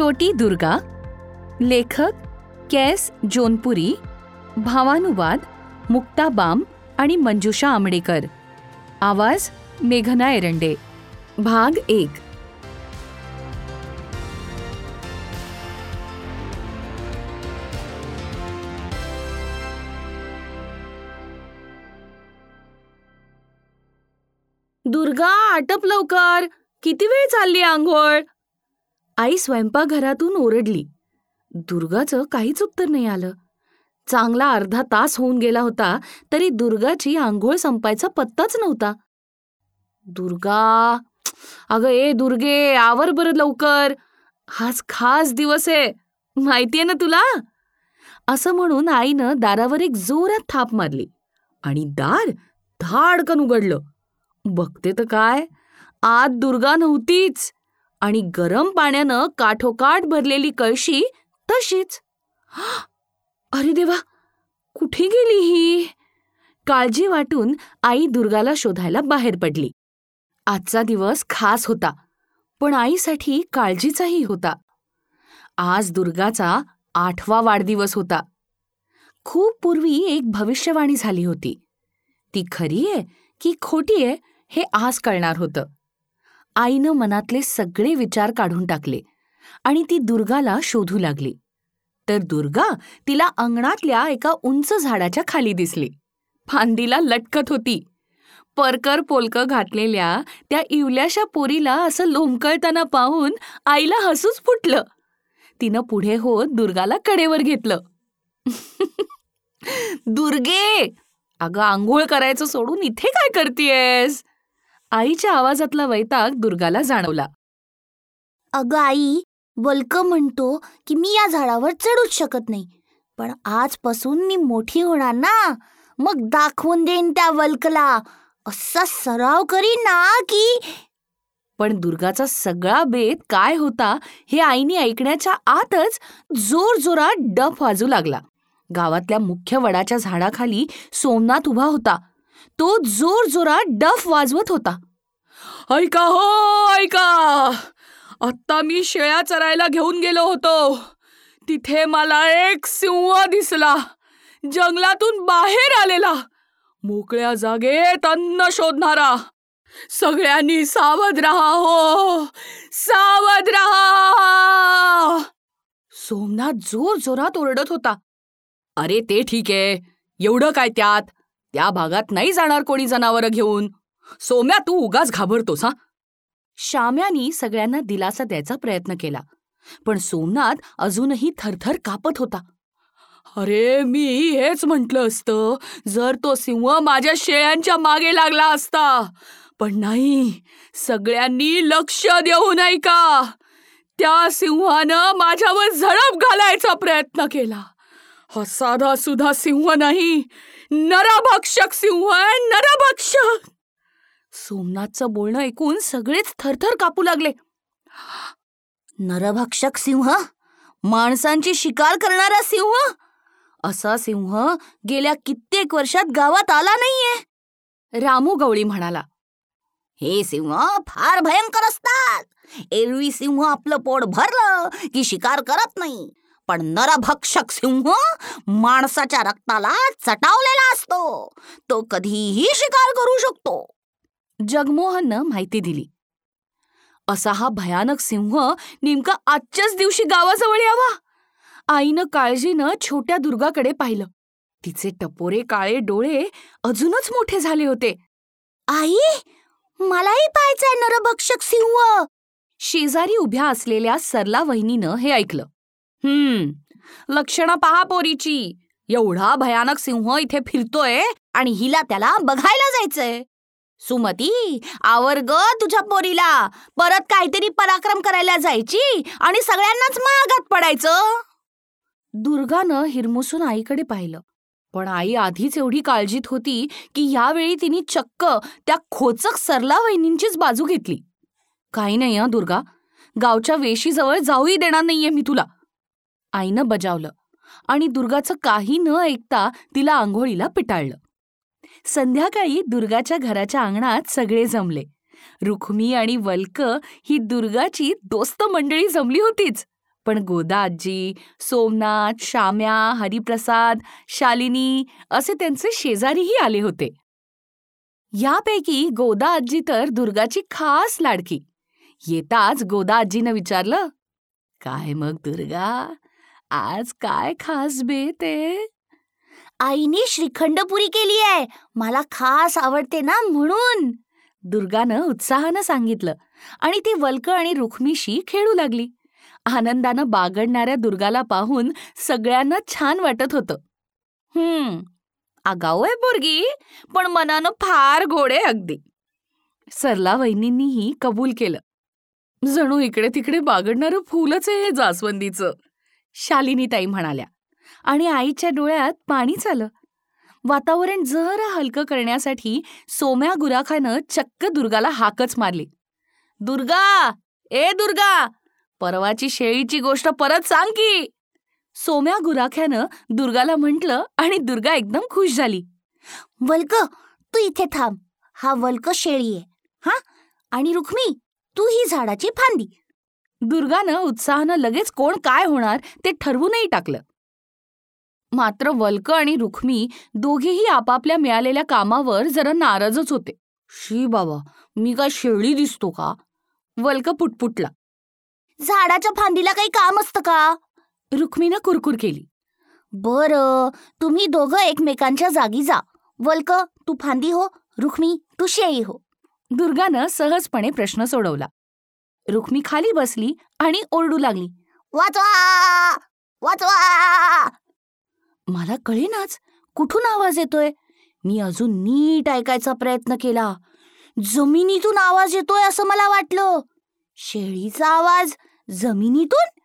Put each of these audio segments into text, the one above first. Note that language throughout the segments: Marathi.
छोटी दुर्गा लेखक केस जोनपुरी भावानुवाद मुक्ता बाम आणि मंजुषा आंबडेकर आवाज मेघना एरंडे. भाग एक. दुर्गा आटप लवकर. किती वेळ चालली आंघोळ? आई स्वयंपाकघरातून ओरडली. दुर्गाचं काहीच उत्तर नाही आलं. चांगला अर्धा तास होऊन गेला होता तरी दुर्गाची आंघोळ संपायचा पत्ताच नव्हता. दुर्गा अगं ए दुर्गे आवर बरं लवकर. हाच खास दिवस आहे. माहितीये ना तुला? असं म्हणून आईनं दारावर एक जोरात थाप मारली आणि दार धाडकन उघडलं. बघते तर काय? आत दुर्गा नव्हतीच. आणि गरम पाण्यानं काठोकाठ भरलेली कळशी तशीच. अरे देवा कुठे गेली ही? काळजी वाटून आई दुर्गाला शोधायला बाहेर पडली. आजचा दिवस खास होता पण आईसाठी काळजीचाही होता. आज दुर्गाचा आठवा वाढदिवस होता. खूप पूर्वी एक भविष्यवाणी झाली होती. ती खरी आहे की खोटी आहे हे आज कळणार होतं. आईनं मनातले सगळे विचार काढून टाकले आणि ती दुर्गाला शोधू लागली. तर दुर्गा तिला अंगणातल्या एका उंच झाडाच्या खाली दिसली. फांदीला लटकत होती. परकर पोलकं घातलेल्या त्या इवल्याशा पोरीला असं लोंबकळताना पाहून आईला हसूच फुटलं. तिनं पुढे होत दुर्गाला कडेवर घेतलं. दुर्गे अगं आंघोळ करायचं सोडून इथे काय करतीयस? आईच्या आवाजातला वैताग दुर्गाला जाणवला. अगं आई वल्क म्हणतो की मी या झाडावर चढूच शकत नाही. पण आजपासून मी मोठी होणार ना? मग दाखवून देईन त्या वल्कला. असा सराव करीन ना की पण दुर्गाचा सगळा बेत काय होता हे आईने ऐकण्याच्या आतच जोर जोरात डफ वाजू लागला. गावातल्या मुख्य वडाच्या झाडाखाली सोमनाथ उभा होता. तो जोर जोरात डफ वाजवत होता. ऐका हो ऐका. आत्ता मी शेळ्या चरायला घेऊन गेलो होतो. तिथे मला एक सिंह दिसला. जंगलातून बाहेर आलेला. मोकळ्या जागेत अन्न शोधणारा. सगळ्यांनी सावध राहा हो सावध राहा. सोमनाथ जोर जोरात ओरडत होता. अरे ते ठीक आहे. एवढं काय त्यात? त्या भागात नाही जाणार कोणी जनावरं घेऊन. सोम्या तू उगाच घाबरतोस हा. श्याम्यानी सगळ्यांना दिलासा द्यायचा प्रयत्न केला पण सोमनाथ अजूनही थरथर कापत होता. अरे मी हेच म्हटलं असतं जर तो सिंह माझ्या शेळ्यांच्या मागे लागला असता. पण नाही सगळ्यांनी लक्ष देऊ नाही का? त्या सिंहानं माझ्यावर झडप घालायचा प्रयत्न केला. हा साधा सुधा सिंह नाही. नरभक्षक सिंह आहे नरभक्षक. सोमनाथचं बोलणं ऐकून सगळेच थरथर कापू लागले. नरभक्षक सिंह? माणसांची शिकार करणारा सिंह? असा सिंह गेल्या कित्येक वर्षात गावात आला नाहीये. रामू गवळी म्हणाला. हे सिंह फार भयंकर असतात. एरवी सिंह आपलं पोट भरलं की शिकार करत नाही. पण नरभक्षक सिंह माणसाच्या रक्ताला चटावलेला असतो. तो कधीही शिकार करू शकतो. जगमोहननं माहिती दिली. असा हा भयानक सिंह नेमका आजच्याच दिवशी गावाजवळ यावा? आईनं काळजीनं छोट्या दुर्गाकडे पाहिलं. तिचे टपोरे काळे डोळे अजूनच मोठे झाले होते. आई मलाही पाहायचंय नरभक्षक सिंह. शेजारी उभ्या असलेल्या सरला वहिनीनं हे ऐकलं. हम्म. लक्षणं पहा पोरीची. एवढा भयानक सिंह इथे फिरतोय आणि हिला त्याला बघायला जायचंय. सुमती आवर ग तुझ्या पोरीला. परत काहीतरी पराक्रम करायला जायची आणि सगळ्यांनाच महागात पडायचं. दुर्गानं हिरमुसून आईकडे पाहिलं. पण आई आधीच एवढी काळजीत होती की यावेळी तिने चक्क त्या खोचक सरला वहिनींचीच बाजू घेतली. काही नाही हं दुर्गा. गावच्या वेशीजवळ जाऊही देणार नाहीये मी तुला. आईनं बजावलं आणि दुर्गाचं काही न ऐकता तिला आंघोळीला पिटाळलं. संध्याकाळी दुर्गाच्या घराच्या अंगणात सगळे जमले. रुक्मी आणि वल्क ही दुर्गाची दोस्त मंडळी जमली होतीच. पण गोदा आजी सोमनाथ श्याम्या हरिप्रसाद शालिनी असे त्यांचे शेजारीही आले होते. यापैकी गोदा आजी तर दुर्गाची खास लाडकी. येताच गोदा आजीनं विचारलं काय मग दुर्गा? आज काय खास बेत आहे? आईने श्रीखंडपुरी केली आहे. मला खास आवडते ना म्हणून. दुर्गानं उत्साहानं सांगितलं आणि ती वल्क आणि रुक्मिशी खेळू लागली. आनंदानं बागडणाऱ्या दुर्गाला पाहून सगळ्यांना छान वाटत होतं. हम्म आगाऊ आहे पोरगी पण मनानं फार गोड आहे अगदी. सरला वहिनींनीही कबूल केलं. जणू इकडे तिकडे बागडणारं फुलच आहे हे जास्वंदीचं. शालिनीताई म्हणाल्या. आणि आईच्या डोळ्यात पाणीच आलं. वातावरण जरा हलकं करण्यासाठी सोम्या गुराखानं चक्क दुर्गाला हाकच मारली. दुर्गा! ए दुर्गा! परवाची शेळीची गोष्ट परत सांग की. सोम्या गुराख्यानं दुर्गाला म्हटलं आणि दुर्गा एकदम खुश झाली. वल्क तू इथे थांब. हा वल्क शेळी आहे. हा? आणि रुक्मी तू ही झाडाची फांदी. दुर्गानं उत्साहानं लगेच कोण काय होणार ते ठरवूनही टाकलं. मात्र वल्क आणि रुक्मी दोघेही आपापल्या मिळालेल्या कामावर जरा नाराजच होते. शी बाबा मी काय शेळी दिसतो का? वल्क पुटपुटला. झाडाच्या फांदीला काही काम असतं का? रुक्मीनं कुरकुर केली. बर तुम्ही दोघं एकमेकांच्या जागी जा. वल्क तू फांदी हो रुक्मी तू शेळी हो. दुर्गानं सहजपणे प्रश्न सोडवला. रुक्मी खाली बसली आणि ओरडू लागली वाचवा वाचवा मला कळेनाच कुठून आवाज येतोय? मी अजून नीट ऐकायचा प्रयत्न केला. जमिनीतून आवाज येतोय असं मला वाटलं. शेळीचा आवाज जमिनीतून?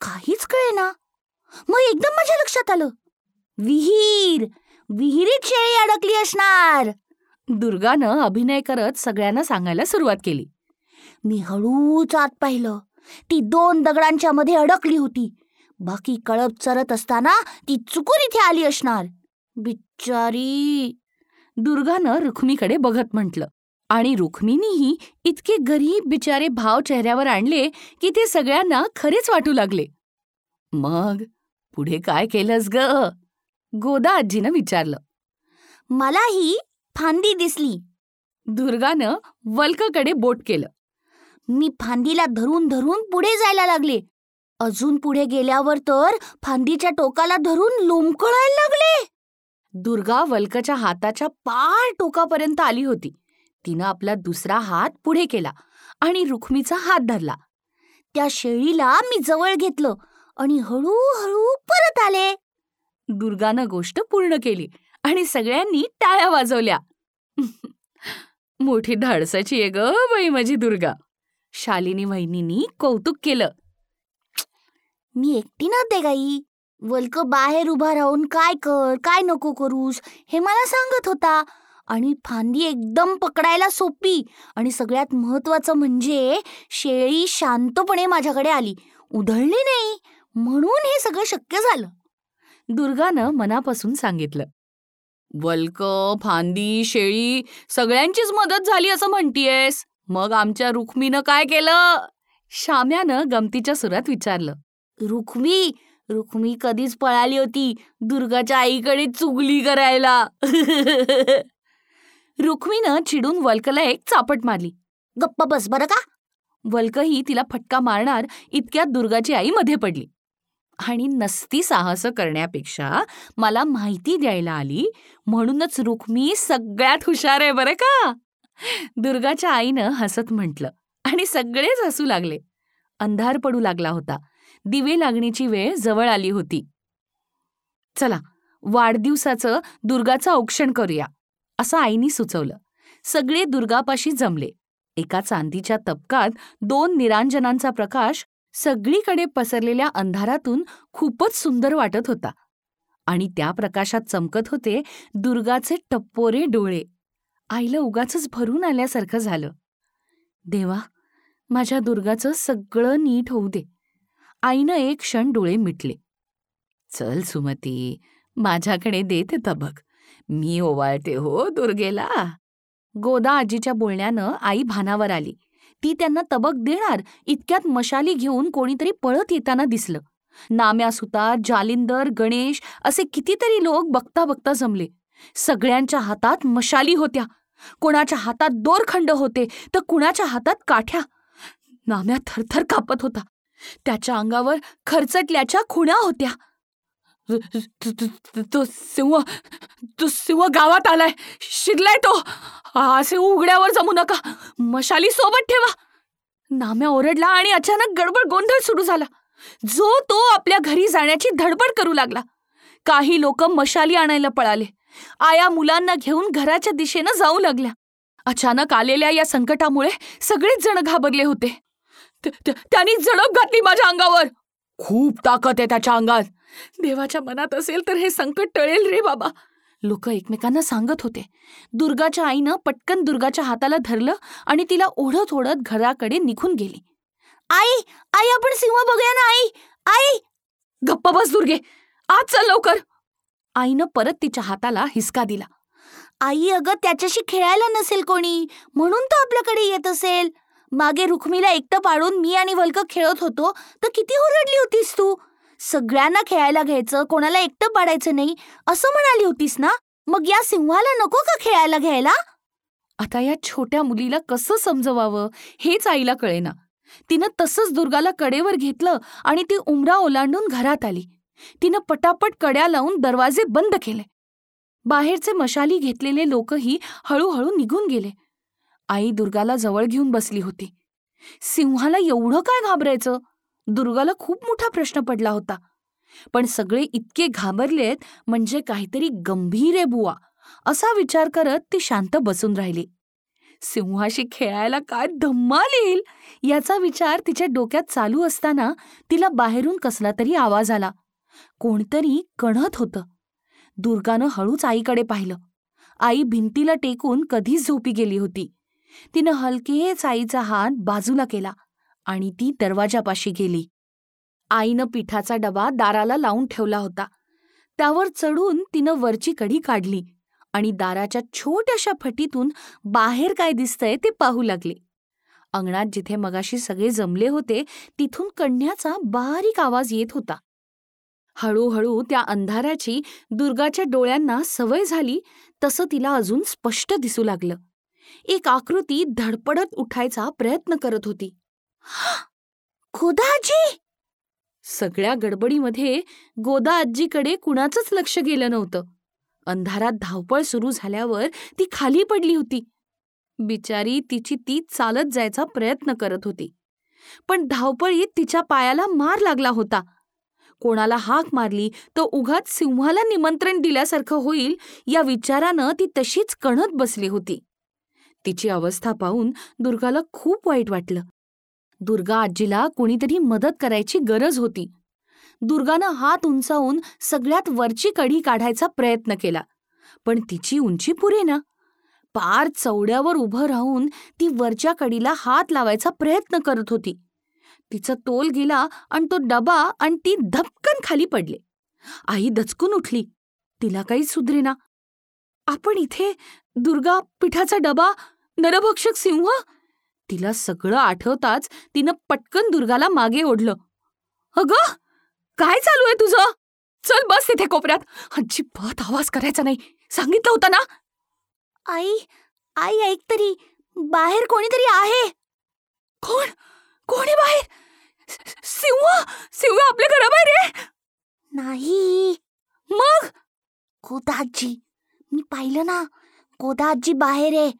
काहीच कळेना. मग एकदम माझ्या लक्षात आलं. विहीर! विहिरीत शेळी अडकली असणार. दुर्गानं अभिनय करत सगळ्यांना सांगायला सुरुवात केली. मी हळूच आत पाहिलं. ती दोन दगडांच्या मध्ये अडकली होती. बाकी कळप चरत असताना ती चुकून इथे आली असणार. बिचारी दुर्गानं रुक्मीकडे बघत म्हटलं. आणि रुक्मिणीही इतके गरीब बिचारे भाव चेहऱ्यावर आणले की ते सगळ्यांना खरेच वाटू लागले. मग पुढे काय केलंस ग? गोदा आजीनं विचारलं. मलाही फांदी दिसली. दुर्गानं वल्ककडे बोट केलं. मी फांदीला धरून धरून पुढे जायला लागले. अजून पुढे गेल्यावर तर फांदीच्या टोकाला धरून लोंबकळायला लागले. दुर्गा वल्कच्या हाताच्या पार टोकापर्यंत आली होती. तिनं आपला दुसरा हात पुढे केला आणि रुक्मीचा हात धरला. त्या शेळीला मी जवळ घेतलं आणि हळूहळू परत आले. दुर्गानं गोष्ट पूर्ण केली आणि सगळ्यांनी टाळ्या वाजवल्या. मोठी धाडसाची आहे ग बाई माझी दुर्गा. शालिनी वहिनींनी कौतुक केलं. मी एकटी नव्हते गाई. वल्क बाहेर उभा राहून काय कर काय नको करूस हे मला सांगत होता. आणि फांदी एकदम पकडायला सोपी. आणि सगळ्यात महत्वाचं म्हणजे शेळी शांतपणे माझ्याकडे आली. उधळली नाही. म्हणून हे सगळं शक्य झालं. दुर्गानं मनापासून सांगितलं. वल्क फांदी शेळी सगळ्यांचीच मदत झाली असं म्हणतीयस. मग आमच्या रुक्मीनं काय केलं? शाम्यानं गमतीच्या सुरात विचारलं. रुक्मी? रुक्मी कधीच पळाली होती. दुर्गाच्या आईकडे चुगली करायला. रुक्मीनं चिडून वल्कला एक चापट मारली. गप्प बस बरं का? वल्कही तिला फटका मारणार इतक्यात दुर्गाची आई मध्ये पडली. आणि नसती साहस करण्यापेक्षा मला माहिती द्यायला आली. म्हणूनच रुक्मी सगळ्यात हुशार आहे बरं का? दुर्गाच्या आईनं हसत म्हटलं आणि सगळेच हसू लागले. अंधार पडू लागला होता. दिवे लागण्याची वेळ जवळ आली होती. चला वाढदिवसाचं दुर्गाचं औक्षण करूया असं आईनी सुचवलं. सगळे दुर्गापाशी जमले. एका चांदीच्या तपकात दोन निरांजनांचा प्रकाश सगळीकडे पसरलेल्या अंधारातून खूपच सुंदर वाटत होता. आणि त्या प्रकाशात चमकत होते दुर्गाचे टप्पोरे डोळे. आईला उगाच भरून आल्यासारखं झालं. देवा माझ्या दुर्गाचं सगळं नीट होऊ दे. आईनं एक क्षण डोळे मिटले. चल सुमती माझ्याकडे देते तबक. मी ओवाळते हो दुर्गेला. गोदा आजीच्या बोलण्यानं आई भानावर आली. ती त्यांना तबक देणार इतक्यात मशाली घेऊन कोणीतरी पळत येताना दिसलं. नाम्या सुतार जालिंदर गणेश असे कितीतरी लोक बघता बघता जमले. सगळ्यांच्या हातात मशाली होत्या. कोणाच्या हातात दोरखंड होते तर कुणाच्या हातात काठ्या? नाम्या थरथर कापत होता. त्याच्या अंगावर खरचटल्याच्या खुणा होत्या. तो सिंह तो सिंह गावात आलाय. शिरलाय तो. असे उघड्यावर जमू नका. मशाली सोबत ठेवा. नाम्या ओरडला आणि अचानक गडबड गोंधळ सुरू झाला. जो तो आपल्या घरी जाण्याची धडपड करू लागला. काही लोक मशाली आणायला पळाले. आया मुलांना घेऊन घराच्या दिशेनं जाऊ लागल्या. अचानक आलेल्या या संकटामुळे सगळेच जण घाबरले होते. त्यांनी झडप घातली माझ्या अंगावर. खूप ताकद आहे त्याच्या अंगात. देवाच्या मनात असेल तर हे संकट टळेल रे बाबा. लोक एकमेकांना सांगत होते. दुर्गाच्या आईनं पटकन दुर्गाच्या हाताला धरलं आणि तिला ओढत ओढत घराकडे निघून गेली. आई आई आपण सिंह बघूया ना आई. आई गप्पा बस दुर्गे. आज चल लवकर. आईनं परत तिच्या हाताला हिसका दिला. आई अगं त्याच्याशी खेळायला नसेल कोणी म्हणून तो आपल्याकडे येत असेल. मागे रुक्मीला एकटं पाडून मी आणि वल्क खेळत होतो तर किती ओरडली होतीस तू? सगळ्यांना खेळायला घ्यायचं कोणाला एकटं पाडायचं नाही असं म्हणाली होतीस ना? मग या सिंहाला नको का खेळायला घ्यायला? आता या छोट्या मुलीला कसं समजवावं हेच आईला कळेना. तिनं तसंच दुर्गाला कडेवर घेतलं आणि ती उमरा ओलांडून घरात आली. तिनं पटापट कड्या लावून दरवाजे बंद केले. बाहेरचे मशाली घेतलेले लोकही हळूहळू निघून गेले. आई दुर्गाला जवळ घेऊन बसली होती. सिंहाला एवढं काय घाबरायचं? दुर्गाला खूप मोठा प्रश्न पडला होता. पण सगळे इतके घाबरलेत म्हणजे काहीतरी गंभीर आहे बुवा असा विचार करत ती शांत बसून राहिली. सिंहाशी खेळायला काय धम्माल येईल याचा विचार तिच्या डोक्यात चालू असताना तिला बाहेरून कसला तरी आवाज आला. कोणतरी कणत होतं. दुर्गानं हळूच आईकडे पाहिलं. आई भिंतीला टेकून कधीच झोपी गेली होती. तिनं हलकेच आईचा हात बाजूला केला आणि ती दरवाजापाशी गेली. आईनं पिठाचा डबा दाराला लावून ठेवला होता. त्यावर चढून तिनं वरची कडी काढली आणि दाराच्या छोट्याशा फटीतून बाहेर काय दिसतंय ते पाहू लागले. अंगणात जिथे मगाशी सगळे जमले होते तिथून कण्याचा बारीक आवाज येत होता. हळूहळू त्या अंधाराची दुर्गाच्या डोळ्यांना सवय झाली तसं तिला अजून स्पष्ट दिसू लागलं. एक आकृती धडपडत उठायचा प्रयत्न करत होती. गोदा आजी सगळ्या गडबडीमध्ये गोदा आजीकडे कुणाचंच लक्ष गेलं नव्हतं. अंधारात धावपळ सुरू झाल्यावर ती खाली पडली होती. बिचारी तिची ती चालत जायचा प्रयत्न करत होती. पण धावपळीत तिच्या पायाला मार लागला होता. कोणाला हाक मारली तर उघात सिंहाला निमंत्रण दिल्यासारखं होईल या विचारानं ती तशीच कणत बसली होती. तिची अवस्था पाहून दुर्गाला खूप वाईट वाटलं. दुर्गा आजीला कोणीतरी मदत करायची गरज होती. दुर्गानं हात उंचावून सगळ्यात वरची कढी काढायचा प्रयत्न केला पण तिची उंची पुरेना पार चौड्यावर उभं राहून ती वरच्या कडीला हात लावायचा प्रयत्न करत होती. तिचा तोल गेला आणि तो डबा आणि ती धपकन खाली पडले. आई दचकून उठली. तिला काही सुधरेना आपण इथे दुर्गा पिठाचा डबा नरभक्षक सिंह? तिला सगळं आठवताच तिनं पटकन दुर्गाला मागे ओढलं. अगं काय चालू आहे तुझं? चल बस तिथे कोपऱ्यात. अजिबात आवाज करायचा नाही. सांगितलं होतं ना? आई आई ऐक तरी बाहेर कोणीतरी आहे. कोण? कोण बाहेर? सिंह? सिंह आपल्या घराबाहेर आहे? नाही. मग? गोदाजी मी पाहिलं ना गोदाजी बाहेर आहे.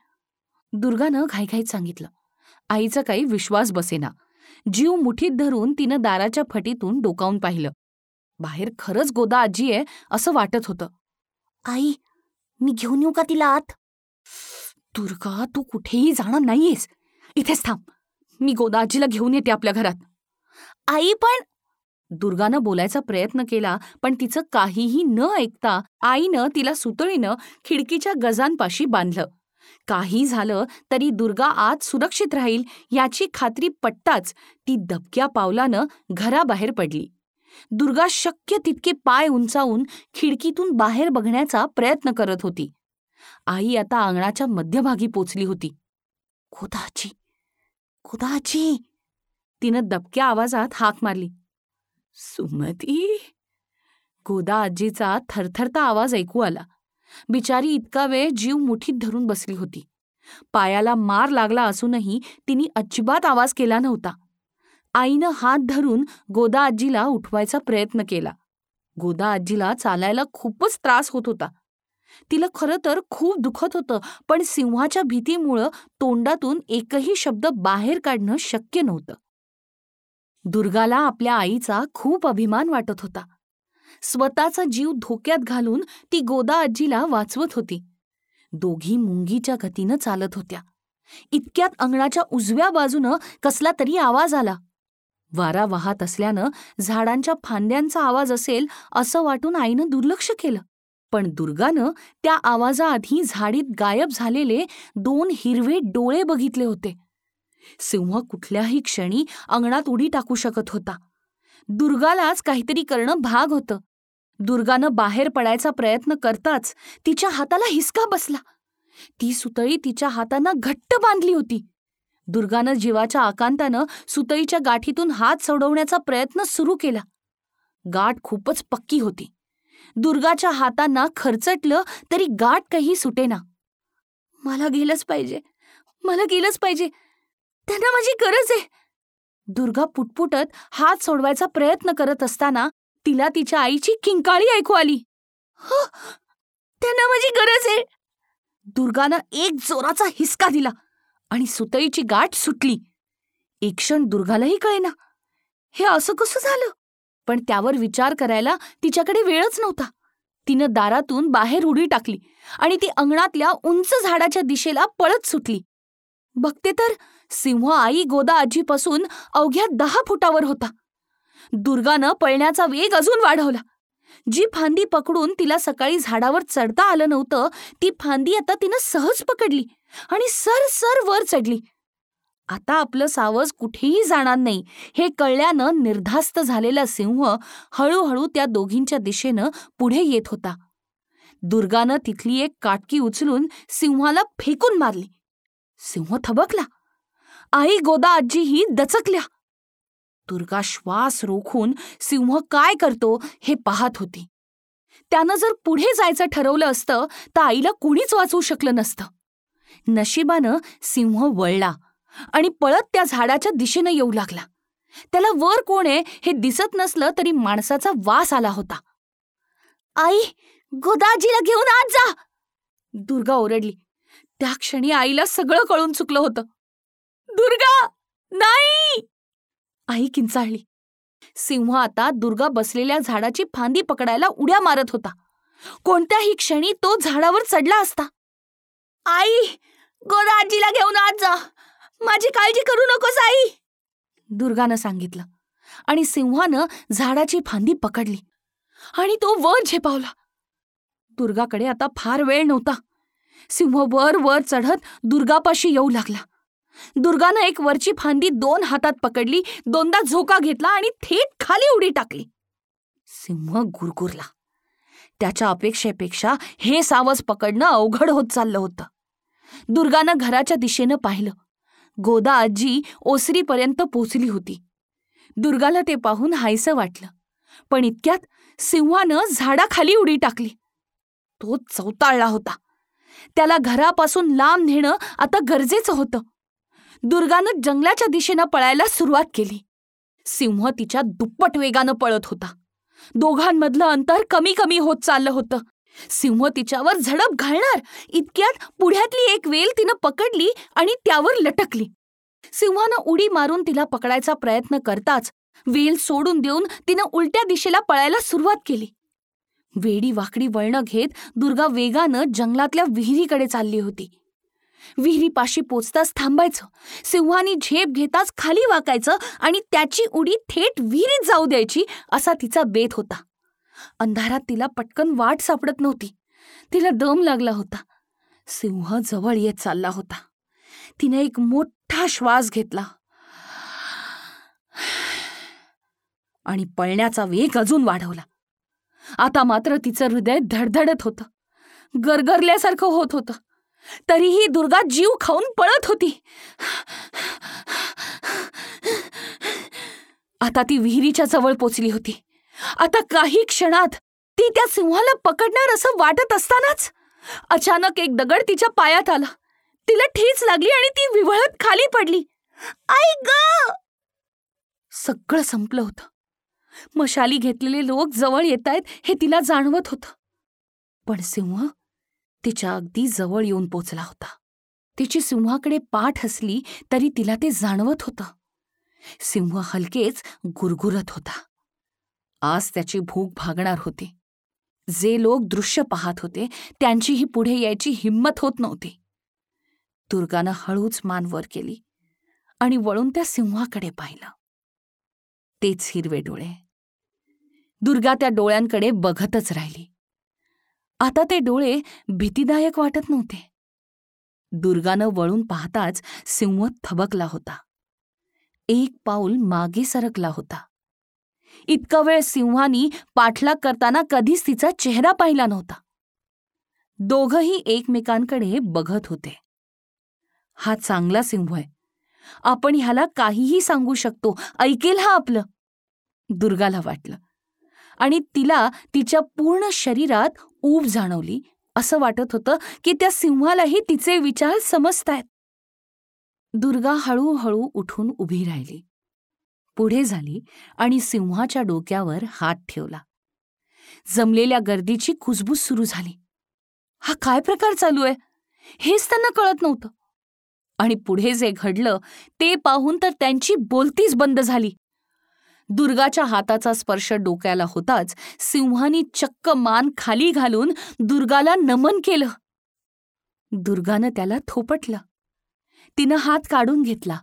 दुर्गानं घाईघाईत सांगितलं. आईचा काही विश्वास बसेना. जीव मुठीत धरून तिनं दाराच्या फटीतून डोकावून पाहिलं. बाहेर खरंच गोदा आजी आहे असं वाटत होतं. आई मी घेऊन येऊ का तिला आत? दुर्गा तू कुठेही जाणार नाहीयेस. इथेच थांब. मी गोदा आजीला घेऊन येते आपल्या घरात. आई पण दुर्गानं बोलायचा प्रयत्न केला पण तिचं काहीही न ऐकता आईनं तिला सुतळीनं खिडकीच्या गजांपाशी बांधलं. काही झालं तरी दुर्गा आज सुरक्षित राहील याची खात्री पटताच ती दबक्या पावलानं घराबाहेर पडली. दुर्गा शक्य तितके पाय उंचावून खिडकीतून बाहेर बघण्याचा प्रयत्न करत होती. आई आता अंगणाच्या मध्यभागी पोचली होती. गोदाजी खुदाची. तिनं दबक्या आवाजात हाक मारली. सुमती! गोदा आजीचा थरथरता आवाज ऐकू आला. बिचारी इतका वेळ जीव मुठीत धरून बसली होती. पायाला मार लागला असूनही तिने अजिबात आवाज केला नव्हता. आईनं हात धरून गोदा आजीला उठवायचा प्रयत्न केला. गोदा आजीला चालायला खूपच त्रास होत होता. तिला खरं तर खूप दुखत होतं पण सिंहाच्या भीतीमुळं तोंडातून एकही शब्द बाहेर काढणं शक्य नव्हतं. दुर्गाला आपल्या आईचा खूप अभिमान वाटत होता. स्वतःचा जीव धोक्यात घालून ती गोदा आजीला वाचवत होती. दोघी मुंगीच्या गतीनं चालत होत्या. इतक्यात अंगणाच्या उजव्या बाजूनं कसला तरी आवाज आला. वारा वाहत असल्यानं झाडांच्या फांद्यांचा आवाज असेल असं वाटून आईनं दुर्लक्ष केलं. पण दुर्गानं त्या आवाजाआधी झाडीत गायब झालेले दोन हिरवे डोळे बघितले होते. सिंह कुठल्याही क्षणी अंगणात उडी टाकू शकत होता. दुर्गालाच काहीतरी करणं भाग होतं. दुर्गानं बाहेर पडायचा प्रयत्न करताच तिच्या हाताला हिसका बसला. ती सुतळी तिच्या हातांना घट्ट बांधली होती. दुर्गानं जीवाच्या आकांतानं सुतळीच्या गाठीतून हात सोडवण्याचा प्रयत्न सुरू केला. गाठ खूपच पक्की होती. दुर्गाच्या हातांना खरचटलं तरी गाठ काही सुटेना. मला गेलंच पाहिजे. मला गेलंच पाहिजे. त्यांना माझी गरज आहे. दुर्गा पुटपुटत हात सोडवायचा प्रयत्न करत असताना तिला तिच्या आईची किंकाळी ऐकू आली. "ह, त्यांना माझी गरज आहे. दुर्गानं एक जोराचा हिसका दिला आणि सुतईची गाठ सुटली. एक क्षण दुर्गालाही कळेना. हे असं कसं झालं? पण त्यावर विचार करायला तिच्याकडे वेळच नव्हता. तिनं दारातून बाहेर उडी टाकली आणि ती अंगणातल्या उंच झाडाच्या दिशेला पळत सुटली. बघते तर सिंह आई गोदा आजीपासून अवघ्या दहा फुटावर होता. दुर्गानं पळण्याचा वेग अजून वाढवला. जी फांदी पकडून तिला सकाळी झाडावर चढता आलं नव्हतं ती फांदी आता तिनं सहज पकडली आणि सर सर वर चढली. आता आपलं सावज कुठेही जाणार नाही. हे कळल्यानं निर्धास्त झालेला सिंह हळूहळू त्या दोघींच्या दिशेनं पुढे येत होता. दुर्गानं तिथली एक काटकी उचलून सिंहाला फेकून मारली. सिंह थबकला. आई गोदा आजीही दचकल्या. दुर्गा श्वास रोखून सिंह काय करतो हे पाहत होती. त्यानं जर पुढे जायचं ठरवलं असतं तर आईला कुणीच वाचवू शकलं नसतं. नशिबानं सिंह वळला. आणि पळत त्या झाडाच्या दिशेनं येऊ लागला. त्याला वर कोण आहे हे दिसत नसलं तरी माणसाचा वास आला होता. आई गोदाजीला घेऊन आज जा. दुर्गा ओरडली. त्या क्षणी आईला सगळं कळून चुकलं होतं. दुर्गा नाही! आई किंचाळली. सिंह आता दुर्गा बसलेल्या झाडाची फांदी पकडायला उड्या मारत होता. कोणत्याही क्षणी तो झाडावर चढला असता. आई गोदाजीला घेऊन आज जा. माझी काळजी करू नकोस आई दुर्गानं सांगितलं. आणि सिंहानं झाडाची फांदी पकडली. आणि तो वर झेपावला. दुर्गाकडे आता फार वेळ नव्हता. सिंह वर वर चढत दुर्गापाशी येऊ लागला. दुर्गानं एक वरची फांदी दोन हातात पकडली दोनदा झोका घेतला आणि थेट खाली उडी टाकली. सिंह गुरगुरला. त्याच्या अपेक्षेपेक्षा हे सावज पकडणं अवघड होत चाललं होतं. दुर्गानं घराच्या दिशेनं पाहिलं. गोदा आजी ओसरीपर्यंत पोचली होती. दुर्गाला ते पाहून हायसं वाटलं. पण इतक्यात सिंहानं झाडाखाली उडी टाकली. तो चौताळला होता. त्याला घरापासून लांब नेणं आता गरजेचं होतं. दुर्गानं जंगलाच्या दिशेनं पळायला सुरुवात केली. सिंह तिच्या दुप्पट वेगानं पळत होता. दोघांमधलं अंतर कमी कमी होत चाललं होतं. सिंह तिच्यावर झडप घालणार. इतक्यात पुढ्यातली एक वेल तिनं पकडली आणि त्यावर लटकली. सिंहानं उडी मारून तिला पकडायचा प्रयत्न करताच वेल सोडून देऊन तिनं उलट्या दिशेला पळायला सुरुवात केली. वेडी वाकडी वळणं घेत दुर्गा वेगानं जंगलातल्या विहिरीकडे चालली होती. विहिरीपाशी पोचताच थांबायचं. सिंहानी झेप घेताच खाली वाकायचं आणि त्याची उडी थेट विहिरीत जाऊ द्यायची असा तिचा बेत होता. अंधारात तिला पटकन वाट सापडत नव्हती. तिला दम लागला होता. सिंह जवळ येत चालला होता. तिने एक मोठा श्वास घेतला. आणि पळण्याचा वेग अजून वाढवला. आता मात्र तिचं हृदय धडधडत होतं. गरगरल्यासारखं होत होतं. तरीही दुर्गा जीव खाऊन पळत होती. आता ती विहिरीच्या जवळ पोचली होती. आता काही क्षणात ती त्या सिंहाला पकडणार असं वाटत असतानाच अचानक एक दगड तिच्या पायात आला. तिला ठेच लागली आणि ती विवळत खाली पडली. आई ग! सगळं संपलं होतं. मशाली घेतलेले लोक जवळ येतायत हे तिला जाणवत होतं. पण सिंह तिच्या अगदी जवळ येऊन पोचला होता. तिची सिंहाकडे पाठ असली तरी तिला ते जाणवत होतं. सिंह हलकेच गुरगुरत होता. आज त्याची भूक भागणार होती. जे लोक दृश्य पाहत होते त्यांचीही पुढे यायची हिंमत होत नव्हती. दुर्गानं हळूच मान वर केली आणि वळून त्या सिंहाकडे पाहिलं. तेच हिरवे डोळे. दुर्गा त्या डोळ्यांकडे बघतच राहिली. आता ते डोळे भीतीदायक वाटत नव्हते. दुर्गानं वळून पाहताच सिंह थबकला होता. एक पाऊल मागे सरकला होता. इतका वेळ सिंहानी पाठलाग करताना कधीच तिचा चेहरा पाहिला नव्हता. दोघही एकमेकांकडे बघत होते. हा चांगला सिंह आहे. आपण ह्याला काहीही सांगू शकतो. ऐकेल हा आपलं? दुर्गाला वाटलं. आणि तिला तिच्या पूर्ण शरीरात ऊब जाणवली. असं वाटत होतं की त्या सिंहालाही तिचे विचार समजतायत. दुर्गा हळूहळू उठून उभी राहिली. पुढे झाली आणि सिंहाच्या डोक्यावर हात ठेवला. जमलेल्या गर्दीची कुजबूज सुरू झाली. हा काय प्रकार चालू आहे? हेच त्यांना कळत नव्हतं. आणि पुढे जे घडलं ते पाहून तर त्यांची बोलतीच बंद झाली. दुर्गाच्या हाताचा स्पर्श डोक्याला होताच सिंहानी चक्क मान खाली घालून दुर्गाला नमन केलं. दुर्गानं त्याला थोपटलं. तिनं हात काढून घेतला.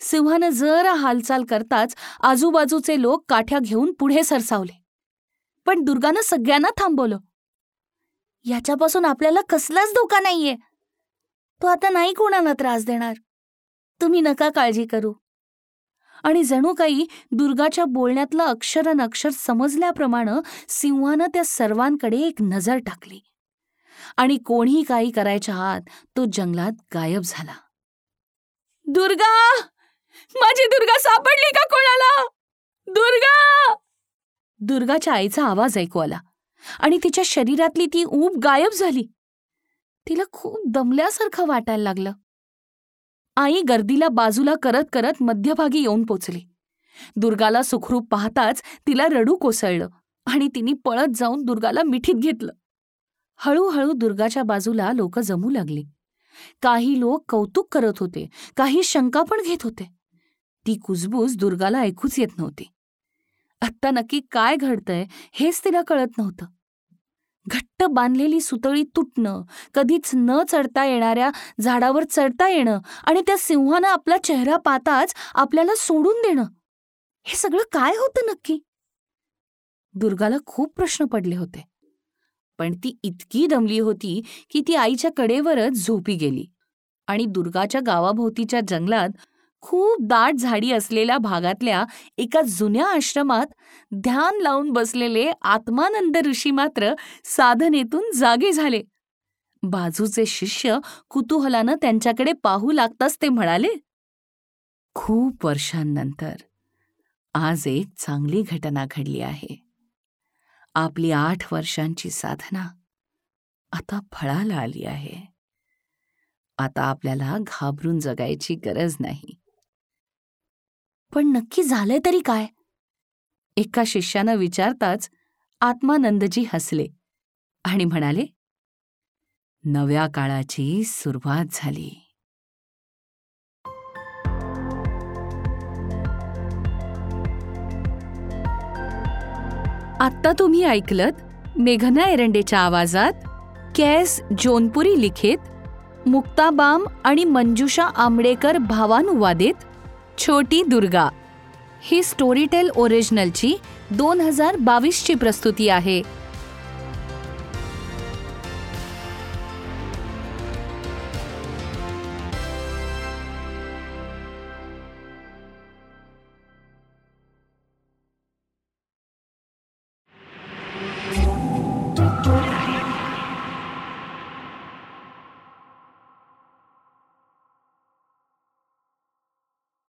सिंहानं जरा हालचाल करताच आजूबाजूचे लोक काठ्या घेऊन पुढे सरसावले. पण दुर्गानं सगळ्यांना थांबवलं. याच्यापासून आपल्याला कसलाच धोका नाहीये. तो आता नाही कोणाला त्रास देणार. तुम्ही नका काळजी करू. आणि जणू काही दुर्गाच्या बोलण्यातलं अक्षर अक्षर समजल्याप्रमाणे सिंहानं त्या सर्वांकडे एक नजर टाकली. आणि कोणीही काही करायच्या आत तो जंगलात गायब झाला. दुर्गा! माझी दुर्गा सापडली का कोणाला? दुर्गा! दुर्गाच्या आईचा आवाज ऐकू आला आणि तिच्या शरीरातली ती ऊब गायब झाली. तिला खूप दमल्यासारखं वाटायला लागलं. आई गर्दीला बाजूला करत करत मध्यभागी येऊन पोचली. दुर्गाला सुखरूप पाहताच तिला रडू कोसळलं आणि तिने पळत जाऊन दुर्गाला मिठीत घेतलं. हळूहळू दुर्गाच्या बाजूला लोक जमू लागली. काही लोक कौतुक करत होते काही शंका पण घेत होते. ती कुजबूज दुर्गाला ऐकूच येत नव्हती. आत्ता नक्की काय घडतंय हेच तिला कळत नव्हतं. घट्ट बांधलेली सुतळी तुटणं कधीच न चढता येणाऱ्या झाडावर चढता येणं आणि त्या सिंहानं आपला चेहरा पाहताच आपल्याला सोडून देणं. हे सगळं काय होतं नक्की? दुर्गाला खूप प्रश्न पडले होते. पण ती इतकी दमली होती की ती आईच्या कडेवरच झोपी गेली आणि दुर्गाच्या गावाभोवतीच्या जंगलात खूप दाट झाडी असलेल्या भागातल्या एका जुन्या आश्रमात ध्यान लावून बसलेले आत्मानंद ऋषी मात्र साधनेतून जागे झाले. बाजूचे शिष्य कुतूहलानं त्यांच्याकडे पाहू लागताच ते म्हणाले खूप वर्षांनंतर आज एक चांगली घटना घडली आहे. आपली आठ वर्षांची साधना आता फळाला आली आहे. आता आपल्याला घाबरून जगायची गरज नाही. पण नक्की झालंय तरी काय? एका शिष्यानं विचारताच आत्मानंदजी हसले आणि म्हणाले नव्या काळाची सुरुवात झाली. आत्ता तुम्ही ऐकलत मेघना एरंडेच्या आवाजात कॅस जोनपुरी लिखित मुक्ताबाम आणि मंजुषा आंबडेकर भावानुवादित छोटी दुर्गा. ही स्टोरीटेल ओरिजिनलची दोन हजार बावीसची प्रस्तुती आहे.